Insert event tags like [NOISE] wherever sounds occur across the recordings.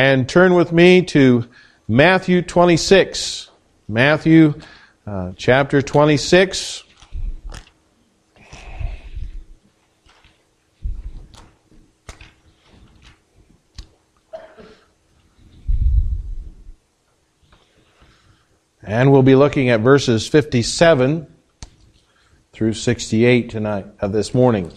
and turn with me to Matthew 26. Matthew uh, chapter 26. And we'll be looking at verses 57 through 68 tonight, of uh, this morning.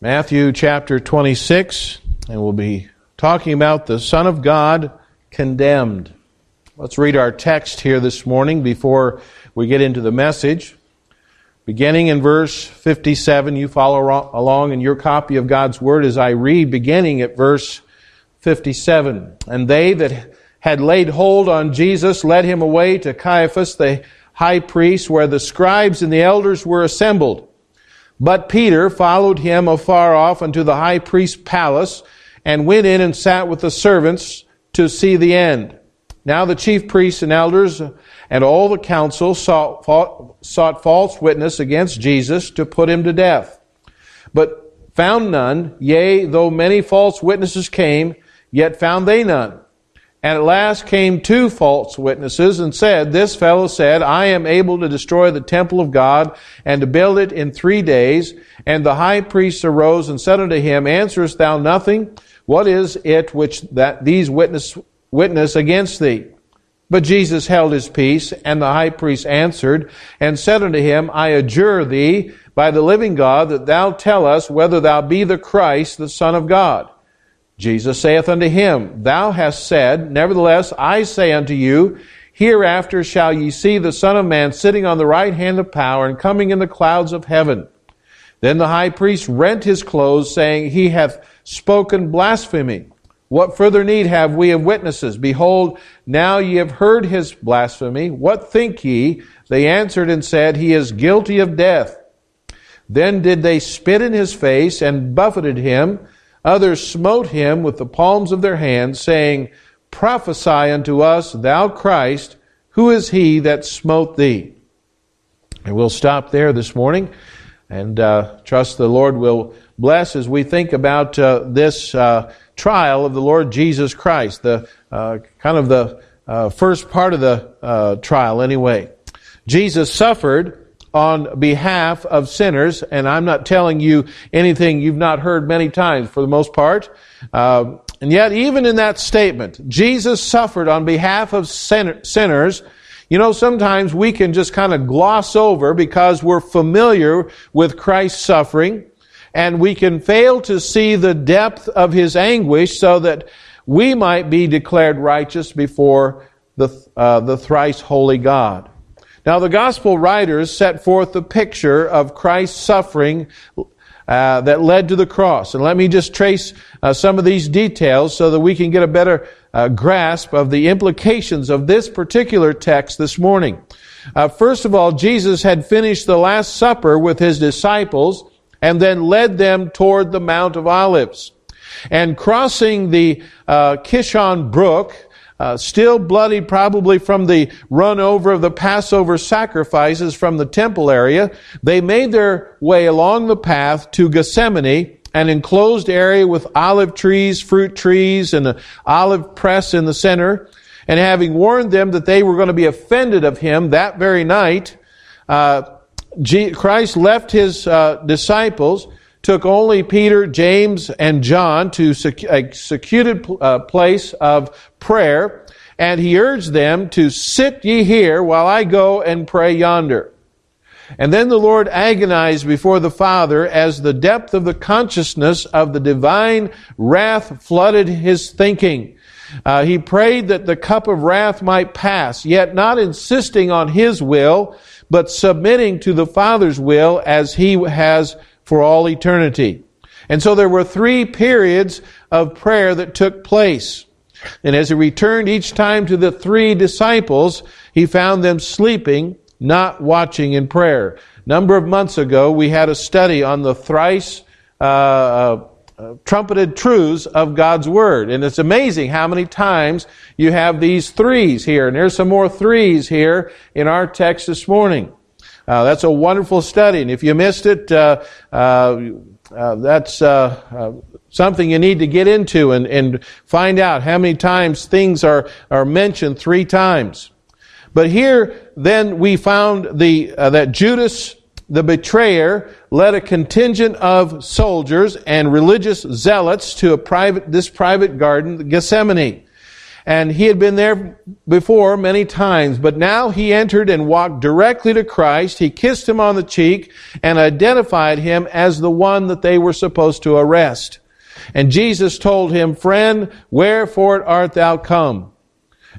Matthew chapter 26, and we'll be talking about the Son of God condemned. Let's read our text here this morning before we get into the message. Beginning in verse 57, you follow along in your copy of God's Word as I read, beginning at verse 57. And they that had laid hold on Jesus, led him away to Caiaphas, the high priest, where the scribes and the elders were assembled. But Peter followed him afar off unto the high priest's palace, and went in and sat with the servants to see the end. Now the chief priests and elders and all the council sought, sought false witness against Jesus to put him to death. But found none, yea, though many false witnesses came, yet found they none. And at last came two false witnesses and said, This fellow said, I am able to destroy the temple of God and to build it in three days. And the high priest arose and said unto him, Answerest thou nothing? What is it which that these witness, witness against thee? But Jesus held his peace, and the high priest answered and said unto him, I adjure thee by the living God that thou tell us whether thou be the Christ, the Son of God. Jesus saith unto him, Thou hast said, Nevertheless, I say unto you, Hereafter shall ye see the Son of Man sitting on the right hand of power and coming in the clouds of heaven. Then the high priest rent his clothes, saying, He hath spoken blasphemy. What further need have we of witnesses? Behold, now ye have heard his blasphemy. What think ye? They answered and said, He is guilty of death. Then did they spit in his face and buffeted him. Others smote him with the palms of their hands, saying, Prophesy unto us, thou Christ, who is he that smote thee? And we'll stop there this morning and uh, trust the Lord will bless as we think about uh, this uh, trial of the Lord Jesus Christ, the uh, kind of the uh, first part of the uh, trial, anyway. Jesus suffered on behalf of sinners, and I'm not telling you anything you've not heard many times for the most part. Uh, and yet, even in that statement, Jesus suffered on behalf of sin- sinners. You know, sometimes we can just kind of gloss over because we're familiar with Christ's suffering, and we can fail to see the depth of his anguish so that we might be declared righteous before the, uh, the thrice holy God. Now, the gospel writers set forth the picture of Christ's suffering uh, that led to the cross. And let me just trace uh, some of these details so that we can get a better uh, grasp of the implications of this particular text this morning. Uh, first of all, Jesus had finished the Last Supper with his disciples and then led them toward the Mount of Olives. And crossing the uh, Kishon Brook, uh, still bloody probably from the run over of the Passover sacrifices from the temple area, they made their way along the path to Gethsemane, an enclosed area with olive trees, fruit trees, and an olive press in the center. And having warned them that they were going to be offended of him that very night, uh, Christ left his uh, disciples took only Peter, James, and John to a secluded uh, place of prayer, and he urged them to sit ye here while I go and pray yonder. And then the Lord agonized before the Father as the depth of the consciousness of the divine wrath flooded his thinking. Uh, he prayed that the cup of wrath might pass, yet not insisting on his will, but submitting to the Father's will as he has for all eternity. And so there were three periods of prayer that took place. And as he returned each time to the three disciples, he found them sleeping, not watching in prayer. Number of months ago, we had a study on the thrice uh, uh, trumpeted truths of God's Word. And it's amazing how many times you have these threes here. And there's some more threes here in our text this morning. Uh, that's a wonderful study, and if you missed it, uh, uh, uh that's uh, Something you need to get into and, and find out how many times things are, are mentioned three times. But here, then we found the, uh, that Judas, the betrayer, led a contingent of soldiers and religious zealots to a private, this private garden, Gethsemane. And he had been there before many times, but now he entered and walked directly to Christ. He kissed him on the cheek and identified him as the one that they were supposed to arrest. And Jesus told him, Friend, wherefore art thou come?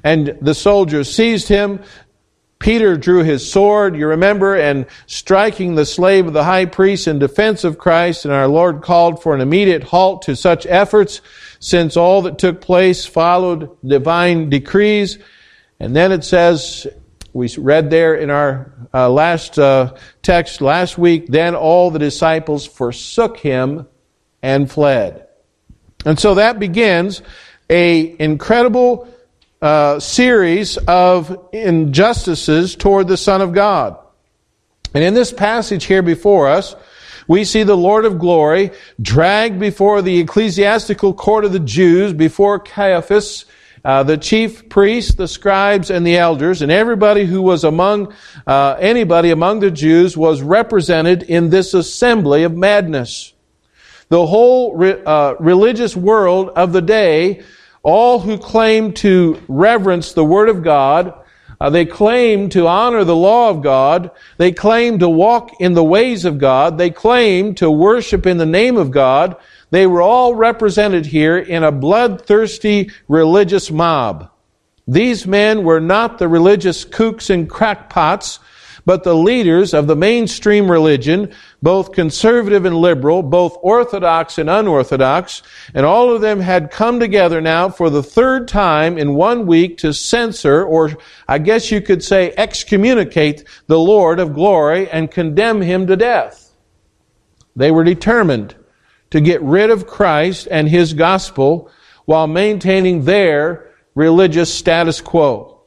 And the soldiers seized him. Peter drew his sword, you remember, and striking the slave of the high priest in defense of Christ, and our Lord called for an immediate halt to such efforts since all that took place followed divine decrees. And then it says, we read there in our uh, last uh, text last week, then all the disciples forsook him and fled. And so that begins a incredible uh, series of injustices toward the Son of God. And in this passage here before us, we see the Lord of glory dragged before the ecclesiastical court of the Jews, before Caiaphas, uh, the chief priests, the scribes, and the elders, and everybody who was among, uh, anybody among the Jews was represented in this assembly of madness. The whole re- uh, religious world of the day, all who claimed to reverence the Word of God, uh, they claim to honor the law of God. They claim to walk in the ways of God. They claim to worship in the name of God. They were all represented here in a bloodthirsty religious mob. These men were not the religious kooks and crackpots but the leaders of the mainstream religion, both conservative and liberal, both orthodox and unorthodox, and all of them had come together now for the third time in one week to censor, or I guess you could say excommunicate the Lord of glory and condemn him to death. They were determined to get rid of Christ and his gospel while maintaining their religious status quo.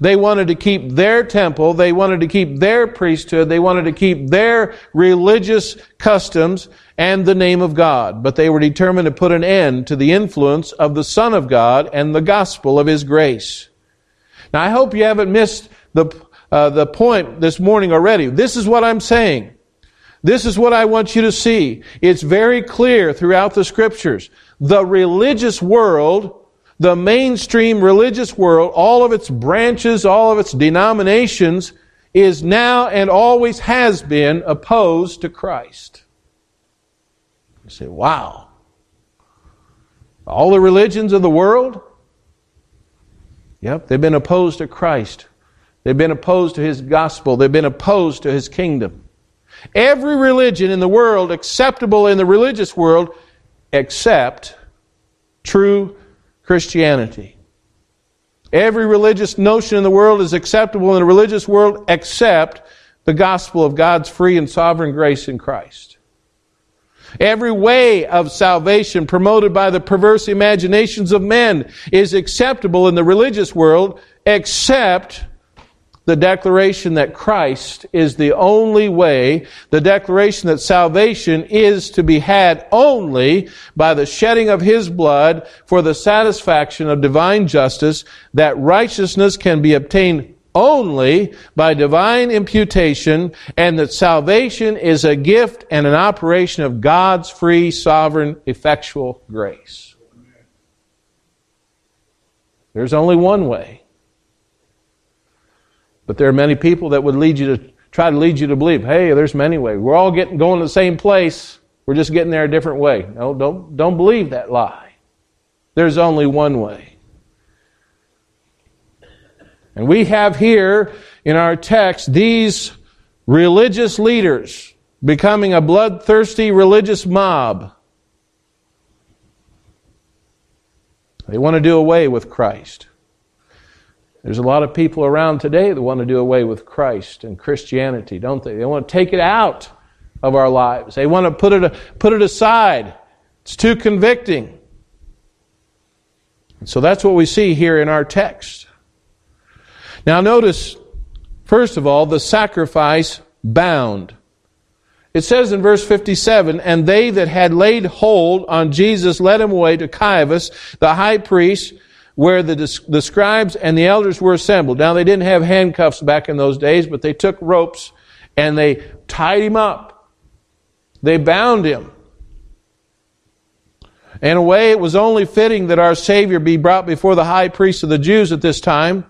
They wanted to keep their temple. They wanted to keep their priesthood. They wanted to keep their religious customs and the name of God. But they were determined to put an end to the influence of the Son of God and the gospel of His grace. Now, I hope you haven't missed the, uh, the point this morning already. This is what I'm saying. This is what I want you to see. It's very clear throughout the scriptures. The religious world the mainstream religious world, all of its branches, all of its denominations, is now and always has been opposed to Christ. You say, wow. All the religions of the world? Yep, they've been opposed to Christ. They've been opposed to His gospel. They've been opposed to His kingdom. Every religion in the world, acceptable in the religious world, except true Christianity. Every religious notion in the world is acceptable in the religious world except the gospel of God's free and sovereign grace in Christ. Every way of salvation promoted by the perverse imaginations of men is acceptable in the religious world except the declaration that Christ is the only way, the declaration that salvation is to be had only by the shedding of His blood for the satisfaction of divine justice, that righteousness can be obtained only by divine imputation, and that salvation is a gift and an operation of God's free, sovereign, effectual grace. There's only one way. But there are many people that would lead you to try to lead you to believe, hey, there's many ways. We're all getting going to the same place. We're just getting there a different way. No, don't, don't believe that lie. There's only one way. And we have here in our text these religious leaders becoming a bloodthirsty religious mob. They want to do away with Christ. There's a lot of people around today that want to do away with Christ and Christianity, don't they? They want to take it out of our lives. They want to put it, put it aside. It's too convicting. so that's what we see here in our text. Now notice, first of all, the sacrifice bound. It says in verse 57, And they that had laid hold on Jesus led him away to Caiaphas, the high priest, where the, the scribes and the elders were assembled. Now they didn't have handcuffs back in those days, but they took ropes and they tied him up. They bound him. In a way, it was only fitting that our Savior be brought before the high priest of the Jews at this time.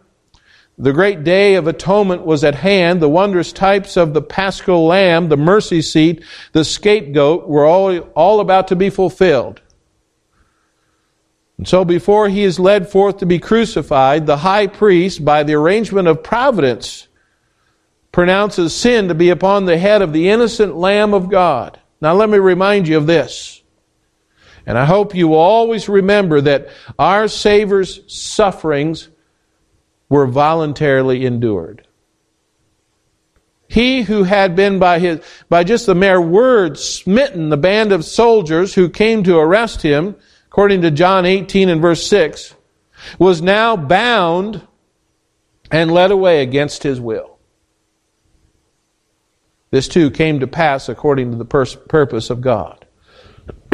The great day of atonement was at hand. The wondrous types of the paschal lamb, the mercy seat, the scapegoat were all, all about to be fulfilled. And so before he is led forth to be crucified, the high priest, by the arrangement of providence, pronounces sin to be upon the head of the innocent Lamb of God. Now let me remind you of this. And I hope you will always remember that our Savior's sufferings were voluntarily endured. He who had been by his, by just the mere word smitten the band of soldiers who came to arrest him, according to John 18 and verse 6, was now bound and led away against his will. This too came to pass according to the pers- purpose of God. [COUGHS]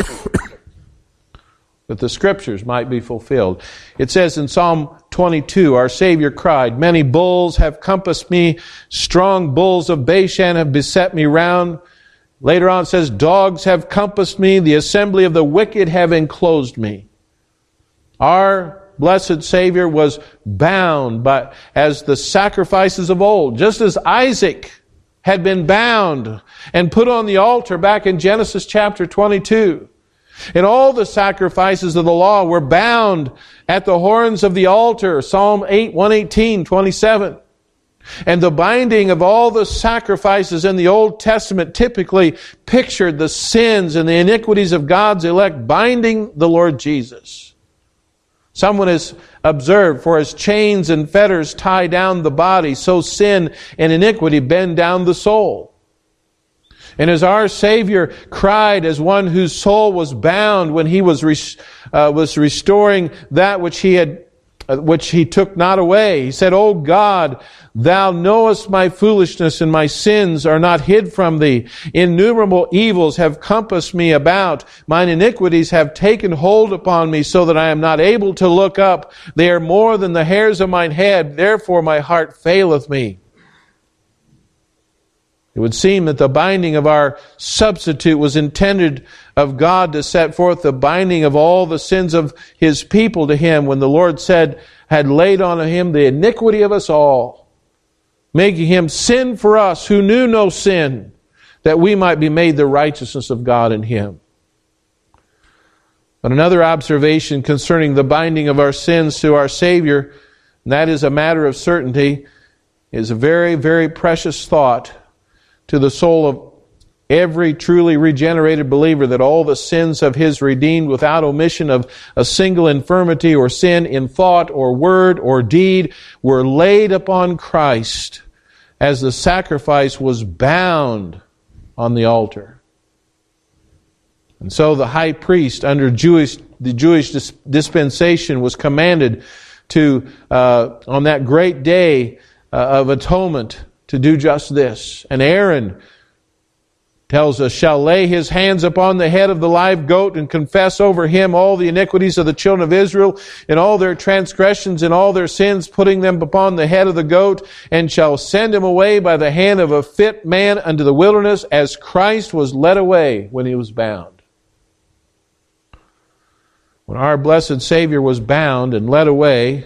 that the scriptures might be fulfilled. It says in Psalm 22, our Savior cried, Many bulls have compassed me, strong bulls of Bashan have beset me round. Later on it says, Dogs have compassed me, the assembly of the wicked have enclosed me. Our blessed Savior was bound by, as the sacrifices of old, just as Isaac had been bound and put on the altar back in Genesis chapter 22. And all the sacrifices of the law were bound at the horns of the altar. Psalm 8, 118, 27. And the binding of all the sacrifices in the Old Testament typically pictured the sins and the iniquities of God's elect binding the Lord Jesus. Someone has observed, for as chains and fetters tie down the body, so sin and iniquity bend down the soul. And as our Savior cried as one whose soul was bound when he was, res- uh, was restoring that which he had, Uh, which he took not away. He said, O God, thou knowest my foolishness and my sins are not hid from thee. Innumerable evils have compassed me about. Mine iniquities have taken hold upon me so that I am not able to look up. They are more than the hairs of mine head. Therefore my heart faileth me. It would seem that the binding of our substitute was intended of God to set forth the binding of all the sins of his people to him when the Lord said, had laid on him the iniquity of us all, making him sin for us who knew no sin, that we might be made the righteousness of God in him. But another observation concerning the binding of our sins to our Savior, and that is a matter of certainty, is a very, very precious thought to the soul of every truly regenerated believer that all the sins of his redeemed without omission of a single infirmity or sin in thought or word or deed were laid upon Christ as the sacrifice was bound on the altar. And so the high priest under Jewish, the Jewish dispensation was commanded to, uh, on that great day uh, of atonement, to do just this. And Aaron tells us, shall lay his hands upon the head of the live goat and confess over him all the iniquities of the children of Israel and all their transgressions and all their sins, putting them upon the head of the goat, and shall send him away by the hand of a fit man unto the wilderness, as Christ was led away when he was bound. When our blessed Savior was bound and led away,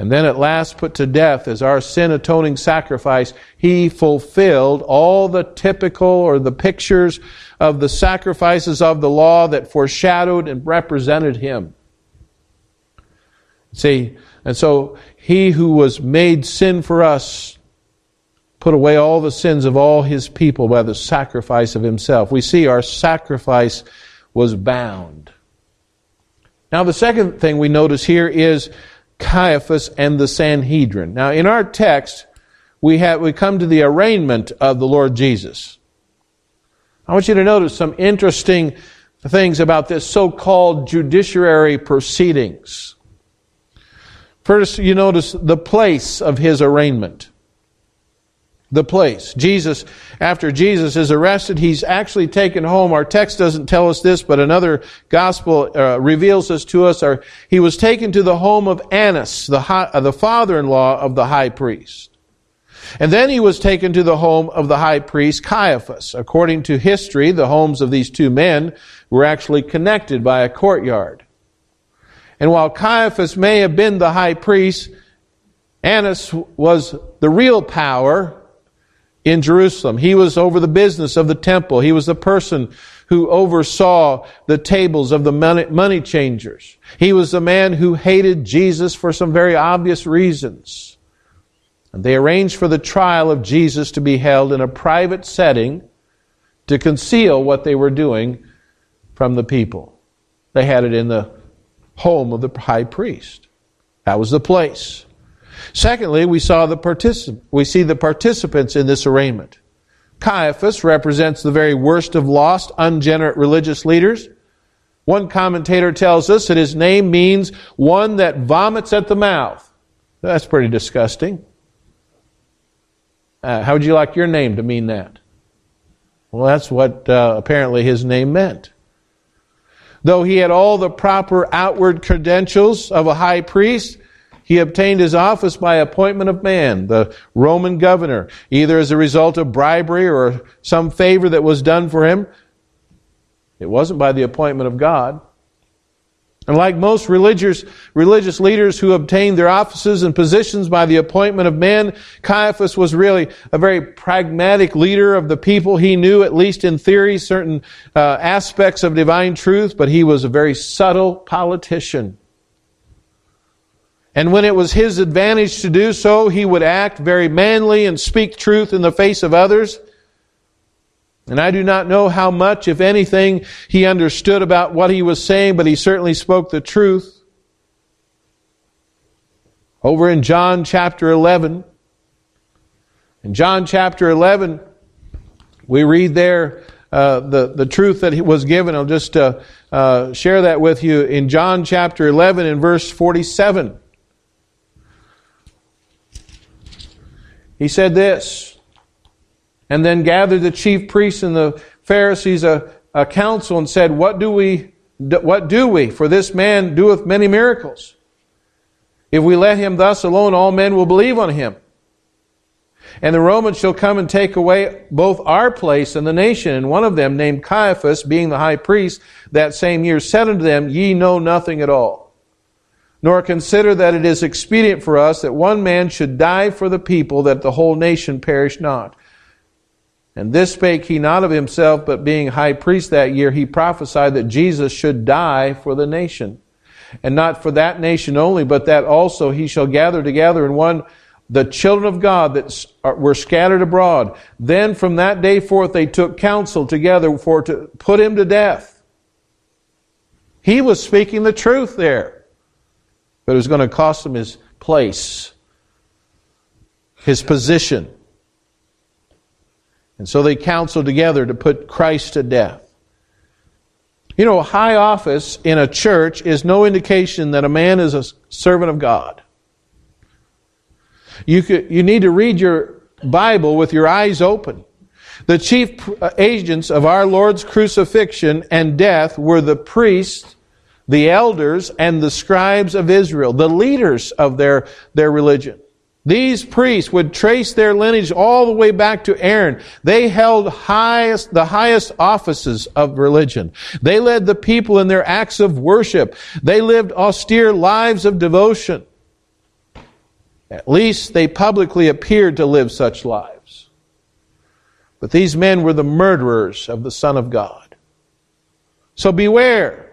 and then at last put to death as our sin atoning sacrifice, he fulfilled all the typical or the pictures of the sacrifices of the law that foreshadowed and represented him. See, and so he who was made sin for us put away all the sins of all his people by the sacrifice of himself. We see our sacrifice was bound. Now, the second thing we notice here is Caiaphas and the Sanhedrin. Now, in our text, we have we come to the arraignment of the Lord Jesus. I want you to notice some interesting things about this so-called judiciary proceedings. First, you notice the place of his arraignment. The place. Jesus, after Jesus is arrested, he's actually taken home. Our text doesn't tell us this, but another gospel uh, reveals this to us. Our, he was taken to the home of Annas, the, high, uh, the father-in-law of the high priest. And then he was taken to the home of the high priest Caiaphas. According to history, the homes of these two men were actually connected by a courtyard. And while Caiaphas may have been the high priest, Annas was the real power in Jerusalem. He was over the business of the temple. He was the person who oversaw the tables of the money, money changers. He was the man who hated Jesus for some very obvious reasons. And they arranged for the trial of Jesus to be held in a private setting to conceal what they were doing from the people. They had it in the home of the high priest. That was the place. Secondly, we saw the particip- we see the participants in this arraignment. Caiaphas represents the very worst of lost, ungenerate religious leaders. One commentator tells us that his name means one that vomits at the mouth. That's pretty disgusting. Uh, how would you like your name to mean that? Well, that's what uh, apparently his name meant. Though he had all the proper outward credentials of a high priest, he obtained his office by appointment of man, the Roman governor, either as a result of bribery or some favor that was done for him. It wasn't by the appointment of God. And like most religious, religious leaders who obtained their offices and positions by the appointment of men, Caiaphas was really a very pragmatic leader of the people. He knew, at least in theory, certain uh, aspects of divine truth, but he was a very subtle politician. And when it was his advantage to do so, he would act very manly and speak truth in the face of others. And I do not know how much, if anything, he understood about what he was saying, but he certainly spoke the truth. Over in John chapter 11, in John chapter 11, we read there uh, the, the truth that was given. I'll just uh, uh, share that with you in John chapter 11 and verse 47. He said this, and then gathered the chief priests and the Pharisees a, a council and said, What do we what do we? For this man doeth many miracles. If we let him thus alone, all men will believe on him. And the Romans shall come and take away both our place and the nation. And one of them, named Caiaphas, being the high priest, that same year said unto them, Ye know nothing at all nor consider that it is expedient for us that one man should die for the people, that the whole nation perish not. And this spake he not of himself, but being high priest that year, he prophesied that Jesus should die for the nation. And not for that nation only, but that also he shall gather together in one the children of God that were scattered abroad. Then from that day forth they took counsel together for to put him to death. He was speaking the truth there but it was going to cost him his place, his position. And so they counseled together to put Christ to death. You know, high office in a church is no indication that a man is a servant of God. You, could, you need to read your Bible with your eyes open. The chief uh, agents of our Lord's crucifixion and death were the priests the elders and the scribes of Israel, the leaders of their, their religion. These priests would trace their lineage all the way back to Aaron. They held highest, the highest offices of religion. They led the people in their acts of worship. They lived austere lives of devotion. At least they publicly appeared to live such lives. But these men were the murderers of the Son of God. So beware.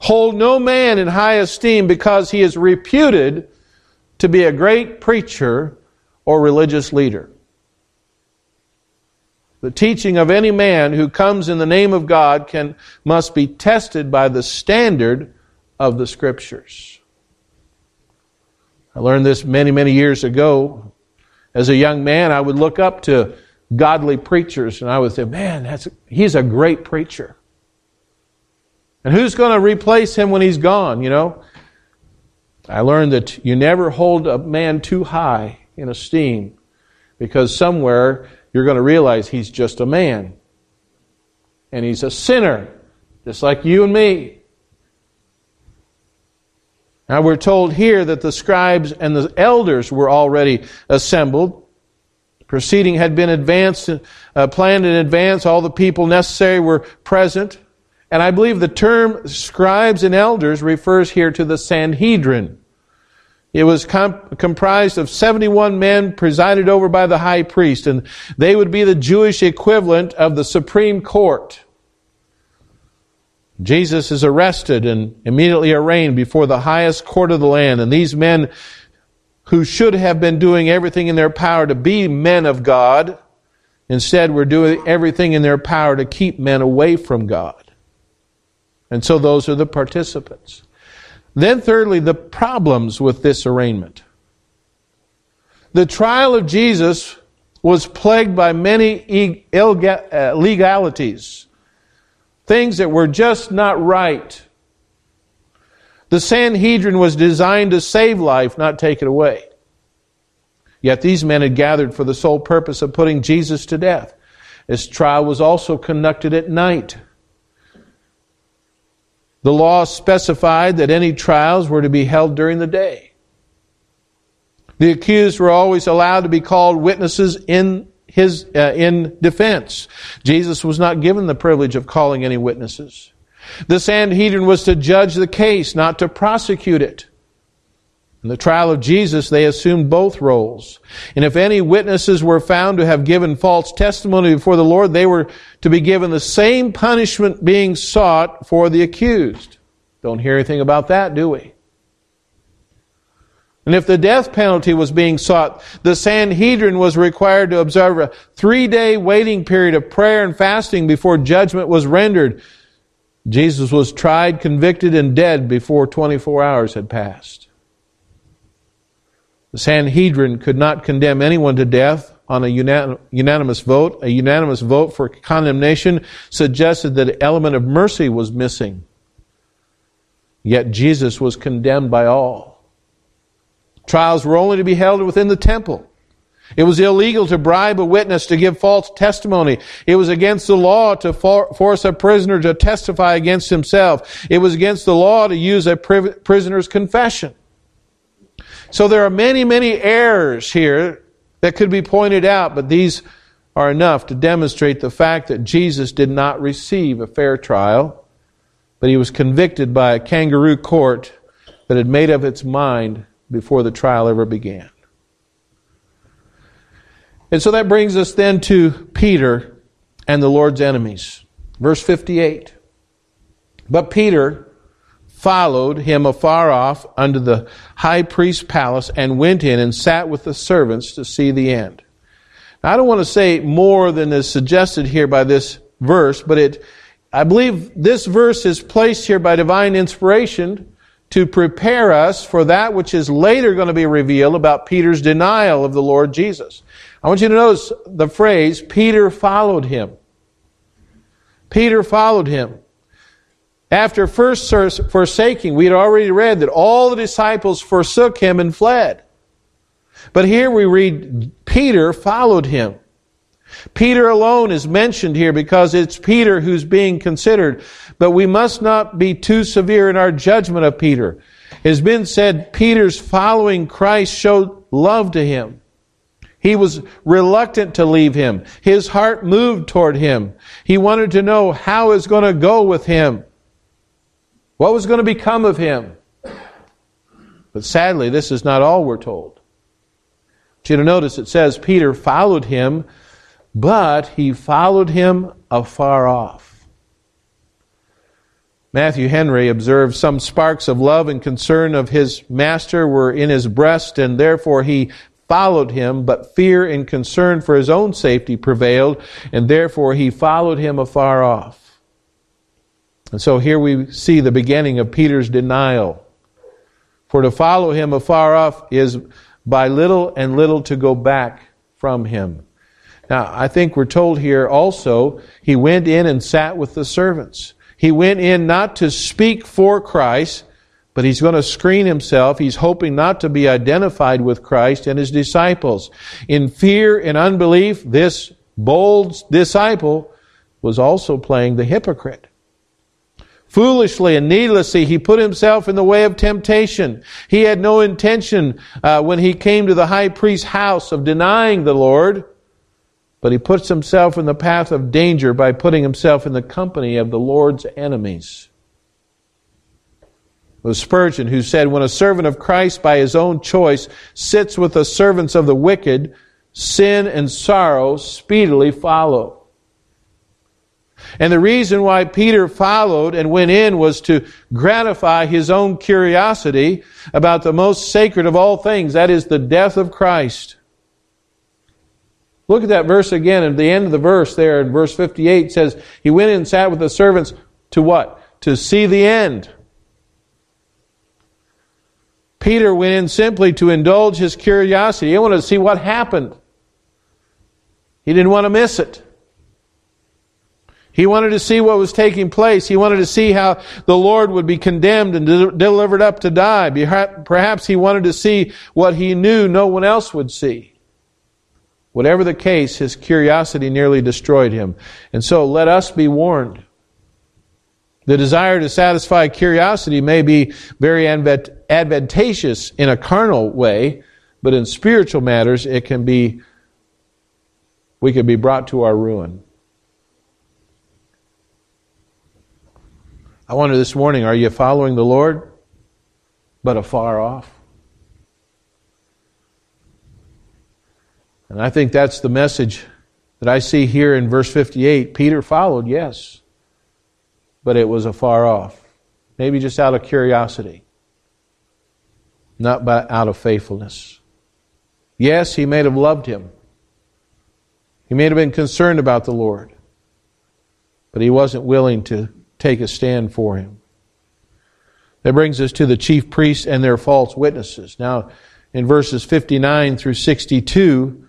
Hold no man in high esteem because he is reputed to be a great preacher or religious leader. The teaching of any man who comes in the name of God can, must be tested by the standard of the Scriptures. I learned this many, many years ago. As a young man, I would look up to godly preachers and I would say, man, that's, he's a great preacher. And who's going to replace him when he's gone, you know? I learned that you never hold a man too high in esteem because somewhere you're going to realize he's just a man. And he's a sinner, just like you and me. Now we're told here that the scribes and the elders were already assembled. Proceeding had been advanced, uh, planned in advance. All the people necessary were present. And I believe the term scribes and elders refers here to the Sanhedrin. It was comp- comprised of 71 men presided over by the high priest, and they would be the Jewish equivalent of the Supreme Court. Jesus is arrested and immediately arraigned before the highest court of the land. And these men who should have been doing everything in their power to be men of God, instead were doing everything in their power to keep men away from God. And so those are the participants. Then thirdly, the problems with this arraignment. The trial of Jesus was plagued by many illegalities uh, things that were just not right. The Sanhedrin was designed to save life, not take it away. Yet these men had gathered for the sole purpose of putting Jesus to death. His trial was also conducted at night. The law specified that any trials were to be held during the day. The accused were always allowed to be called witnesses in his uh, in defense. Jesus was not given the privilege of calling any witnesses. The Sanhedrin was to judge the case, not to prosecute it. In the trial of Jesus, they assumed both roles. And if any witnesses were found to have given false testimony before the Lord, they were to be given the same punishment being sought for the accused. Don't hear anything about that, do we? And if the death penalty was being sought, the Sanhedrin was required to observe a three day waiting period of prayer and fasting before judgment was rendered. Jesus was tried, convicted, and dead before 24 hours had passed. The Sanhedrin could not condemn anyone to death on a unanimous vote. A unanimous vote for condemnation suggested that an element of mercy was missing. Yet Jesus was condemned by all. Trials were only to be held within the temple. It was illegal to bribe a witness to give false testimony. It was against the law to for, force a prisoner to testify against himself. It was against the law to use a prisoner's confession. So there are many, many errors here that could be pointed out, but these are enough to demonstrate the fact that Jesus did not receive a fair trial, but he was convicted by a kangaroo court that had made up its mind before the trial ever began. And so that brings us then to Peter and the Lord's enemies. Verse 58. But Peter followed him afar off unto the high priest's palace and went in and sat with the servants to see the end. Now, I don't want to say more than is suggested here by this verse, but it, I believe this verse is placed here by divine inspiration to prepare us for that which is later going to be revealed about Peter's denial of the Lord Jesus. I want you to notice the phrase, Peter followed him. Peter followed him. After first forsaking, we had already read that all the disciples forsook him and fled. But here we read, Peter followed him. Peter alone is mentioned here because it's Peter who's being considered. But we must not be too severe in our judgment of Peter. It has been said Peter's following Christ showed love to him. He was reluctant to leave him. His heart moved toward him. He wanted to know how it's going to go with him. What was going to become of him? But sadly, this is not all we're told. Want you notice it says Peter followed him but he followed him afar off. Matthew Henry observed some sparks of love and concern of his master were in his breast, and therefore he followed him, but fear and concern for his own safety prevailed, and therefore he followed him afar off. And so here we see the beginning of Peter's denial. For to follow him afar off is by little and little to go back from him. Now, I think we're told here also, he went in and sat with the servants. He went in not to speak for Christ, but he's going to screen himself. He's hoping not to be identified with Christ and his disciples. In fear and unbelief, this bold disciple was also playing the hypocrite. Foolishly and needlessly, he put himself in the way of temptation. He had no intention uh, when he came to the high priest's house of denying the Lord, but he puts himself in the path of danger by putting himself in the company of the Lord's enemies. It was Spurgeon who said, When a servant of Christ by his own choice sits with the servants of the wicked, sin and sorrow speedily follow. And the reason why Peter followed and went in was to gratify his own curiosity about the most sacred of all things, that is the death of Christ. Look at that verse again. At the end of the verse there in verse 58 says, He went in and sat with the servants to what? To see the end. Peter went in simply to indulge his curiosity. He wanted to see what happened. He didn't want to miss it. He wanted to see what was taking place. He wanted to see how the Lord would be condemned and de- delivered up to die. Perhaps he wanted to see what he knew no one else would see. Whatever the case, his curiosity nearly destroyed him. And so let us be warned. The desire to satisfy curiosity may be very advantageous in a carnal way, but in spiritual matters, it can be, we can be brought to our ruin. I wonder this morning, are you following the Lord, but afar off? And I think that's the message that I see here in verse 58. Peter followed, yes, but it was afar off. Maybe just out of curiosity, not by, out of faithfulness. Yes, he may have loved him. He may have been concerned about the Lord, but he wasn't willing to take a stand for him. That brings us to the chief priests and their false witnesses. Now, in verses 59 through 62,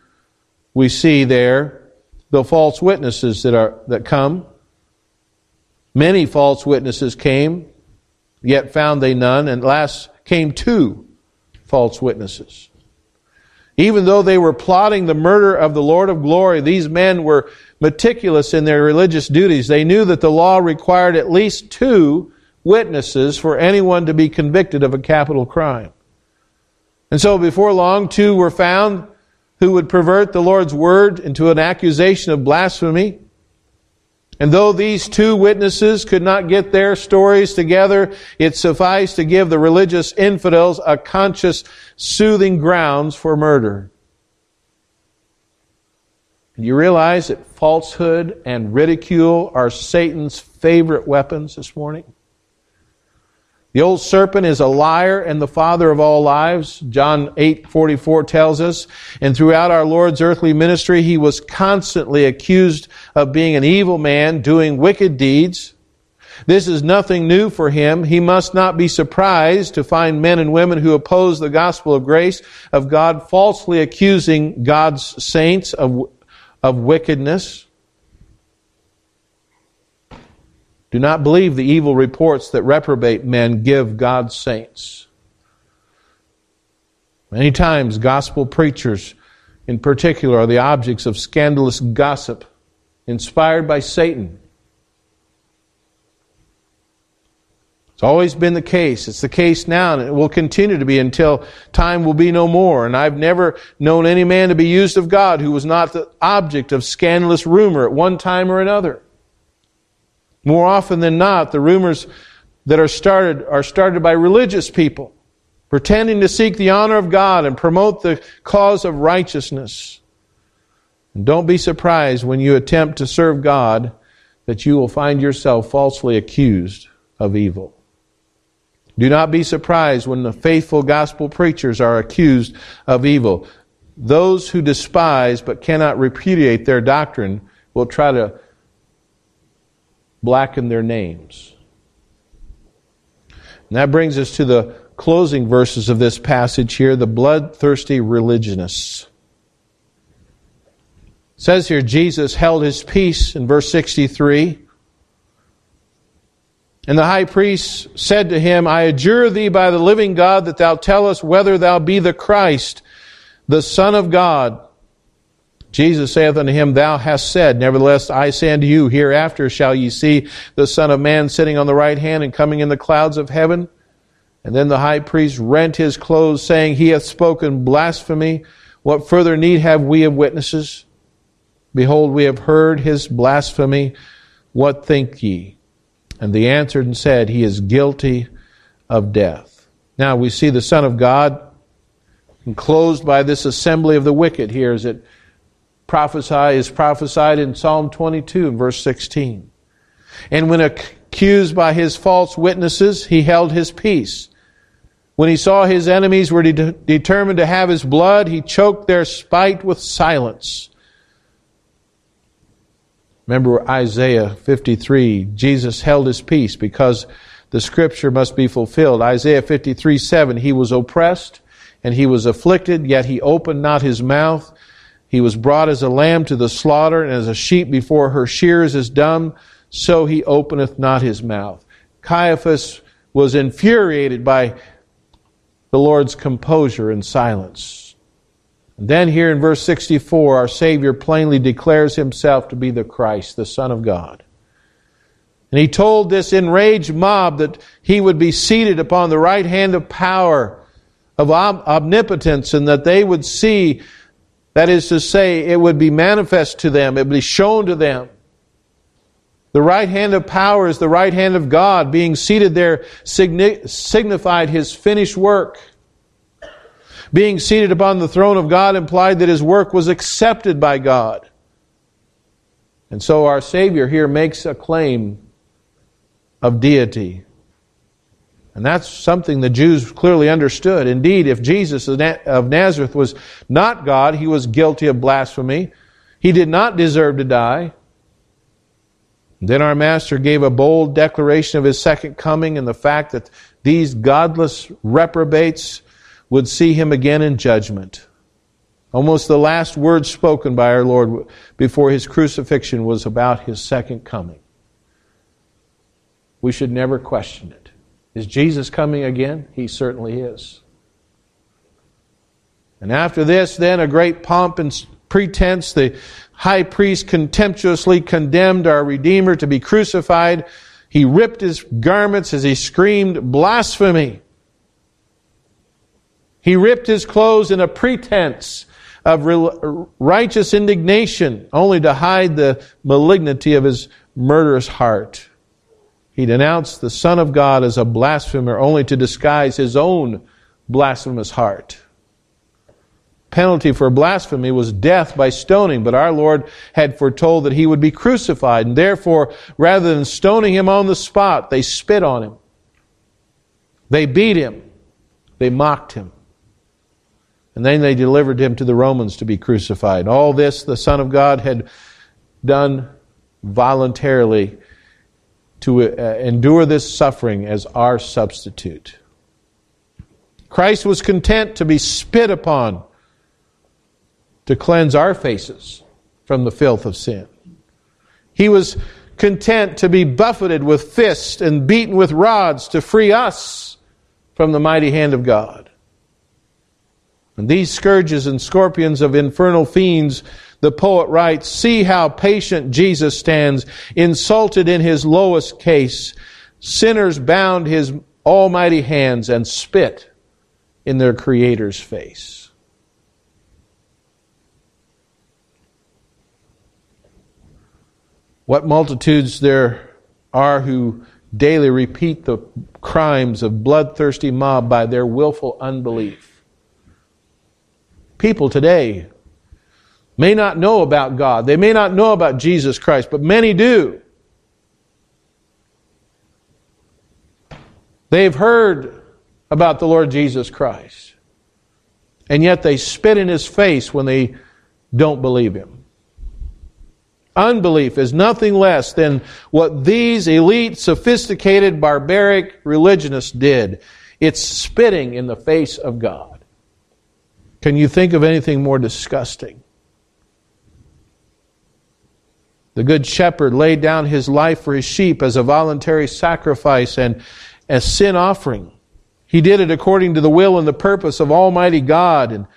we see there the false witnesses that are that come. Many false witnesses came, yet found they none, and last came two false witnesses. Even though they were plotting the murder of the Lord of glory, these men were meticulous in their religious duties. They knew that the law required at least two witnesses for anyone to be convicted of a capital crime. And so before long, two were found who would pervert the Lord's word into an accusation of blasphemy. And though these two witnesses could not get their stories together, it sufficed to give the religious infidels a conscious, soothing grounds for murder. You realize that falsehood and ridicule are Satan's favorite weapons this morning? The old serpent is a liar and the father of all lies. John 8:44 tells us, and throughout our Lord's earthly ministry he was constantly accused of being an evil man, doing wicked deeds. This is nothing new for him. He must not be surprised to find men and women who oppose the gospel of grace of God falsely accusing God's saints of of wickedness. Do not believe the evil reports that reprobate men give God's saints. Many times, gospel preachers, in particular, are the objects of scandalous gossip inspired by Satan. It's always been the case. It's the case now, and it will continue to be until time will be no more. And I've never known any man to be used of God who was not the object of scandalous rumor at one time or another. More often than not, the rumors that are started are started by religious people pretending to seek the honor of God and promote the cause of righteousness. And don't be surprised when you attempt to serve God that you will find yourself falsely accused of evil. Do not be surprised when the faithful gospel preachers are accused of evil. Those who despise but cannot repudiate their doctrine will try to blacken their names. And that brings us to the closing verses of this passage here the bloodthirsty religionists. It says here Jesus held his peace in verse 63 And the high priest said to him, I adjure thee by the living God that thou tell us whether thou be the Christ, the Son of God. Jesus saith unto him, Thou hast said, Nevertheless I say unto you, Hereafter shall ye see the Son of Man sitting on the right hand and coming in the clouds of heaven. And then the high priest rent his clothes, saying, He hath spoken blasphemy. What further need have we of witnesses? Behold, we have heard his blasphemy. What think ye? And they answered and said, He is guilty of death. Now we see the Son of God enclosed by this assembly of the wicked here as it prophesy, is prophesied in Psalm 22 verse 16. And when accused by his false witnesses, he held his peace. When he saw his enemies were de- determined to have his blood, he choked their spite with silence. Remember Isaiah 53. Jesus held his peace because the scripture must be fulfilled. Isaiah 53 7. He was oppressed and he was afflicted, yet he opened not his mouth. He was brought as a lamb to the slaughter, and as a sheep before her shears is dumb, so he openeth not his mouth. Caiaphas was infuriated by the Lord's composure and silence. And then here in verse 64, our Savior plainly declares himself to be the Christ, the Son of God. And he told this enraged mob that he would be seated upon the right hand of power, of omnipotence, and that they would see, that is to say, it would be manifest to them, it would be shown to them. The right hand of power is the right hand of God. Being seated there signified his finished work. Being seated upon the throne of God implied that his work was accepted by God. And so our Savior here makes a claim of deity. And that's something the Jews clearly understood. Indeed, if Jesus of Nazareth was not God, he was guilty of blasphemy. He did not deserve to die. Then our Master gave a bold declaration of his second coming and the fact that these godless reprobates would see him again in judgment. Almost the last word spoken by our Lord before his crucifixion was about his second coming. We should never question it. Is Jesus coming again? He certainly is. And after this, then, a great pomp and pretense, the high priest contemptuously condemned our Redeemer to be crucified. He ripped his garments as he screamed, Blasphemy! He ripped his clothes in a pretense of righteous indignation, only to hide the malignity of his murderous heart. He denounced the Son of God as a blasphemer, only to disguise his own blasphemous heart. Penalty for blasphemy was death by stoning, but our Lord had foretold that he would be crucified, and therefore, rather than stoning him on the spot, they spit on him. They beat him. They mocked him. And then they delivered him to the Romans to be crucified. All this the Son of God had done voluntarily to uh, endure this suffering as our substitute. Christ was content to be spit upon to cleanse our faces from the filth of sin. He was content to be buffeted with fists and beaten with rods to free us from the mighty hand of God. And these scourges and scorpions of infernal fiends, the poet writes, see how patient Jesus stands, insulted in his lowest case. Sinners bound his almighty hands and spit in their Creator's face. What multitudes there are who daily repeat the crimes of bloodthirsty mob by their willful unbelief people today may not know about God. They may not know about Jesus Christ, but many do. They've heard about the Lord Jesus Christ. And yet they spit in his face when they don't believe him. Unbelief is nothing less than what these elite, sophisticated, barbaric religionists did. It's spitting in the face of God. Can you think of anything more disgusting? The Good Shepherd laid down his life for his sheep as a voluntary sacrifice and as sin offering. He did it according to the will and the purpose of Almighty God. And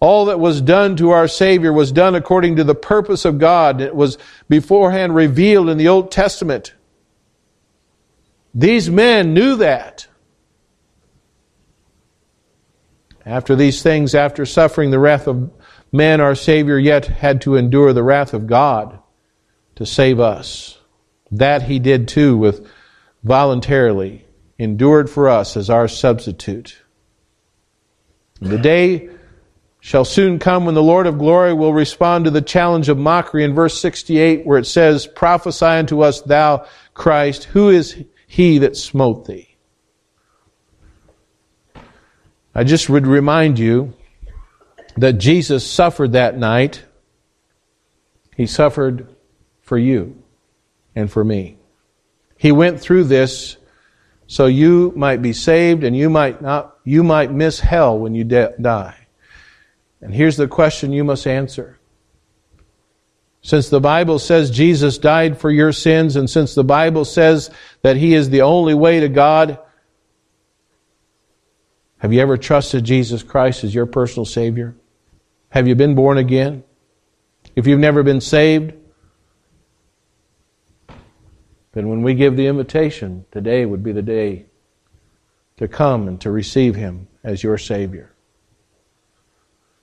all that was done to our Savior was done according to the purpose of God. It was beforehand revealed in the Old Testament. These men knew that. After these things, after suffering the wrath of men, our Savior yet had to endure the wrath of God to save us. That he did too with voluntarily endured for us as our substitute. The day shall soon come when the Lord of glory will respond to the challenge of mockery in verse 68 where it says, Prophesy unto us, thou Christ, who is he that smote thee? I just would remind you that Jesus suffered that night. He suffered for you and for me. He went through this so you might be saved and you might not you might miss hell when you de- die. And here's the question you must answer. Since the Bible says Jesus died for your sins, and since the Bible says that He is the only way to God, have you ever trusted Jesus Christ as your personal Savior? Have you been born again? If you've never been saved, then when we give the invitation, today would be the day to come and to receive Him as your Savior.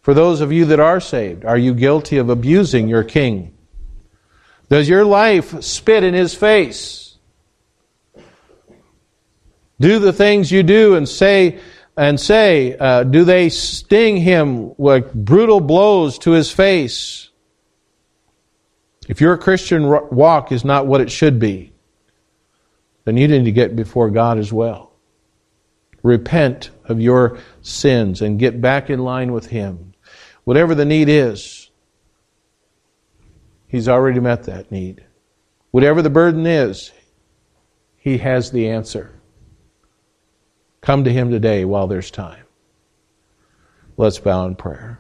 For those of you that are saved, are you guilty of abusing your king? Does your life spit in his face? Do the things you do and say and say, uh, do they sting him like brutal blows to his face? If your Christian walk is not what it should be, then you need to get before God as well. Repent of your sins and get back in line with Him. Whatever the need is, He's already met that need. Whatever the burden is, He has the answer. Come to Him today while there's time. Let's bow in prayer.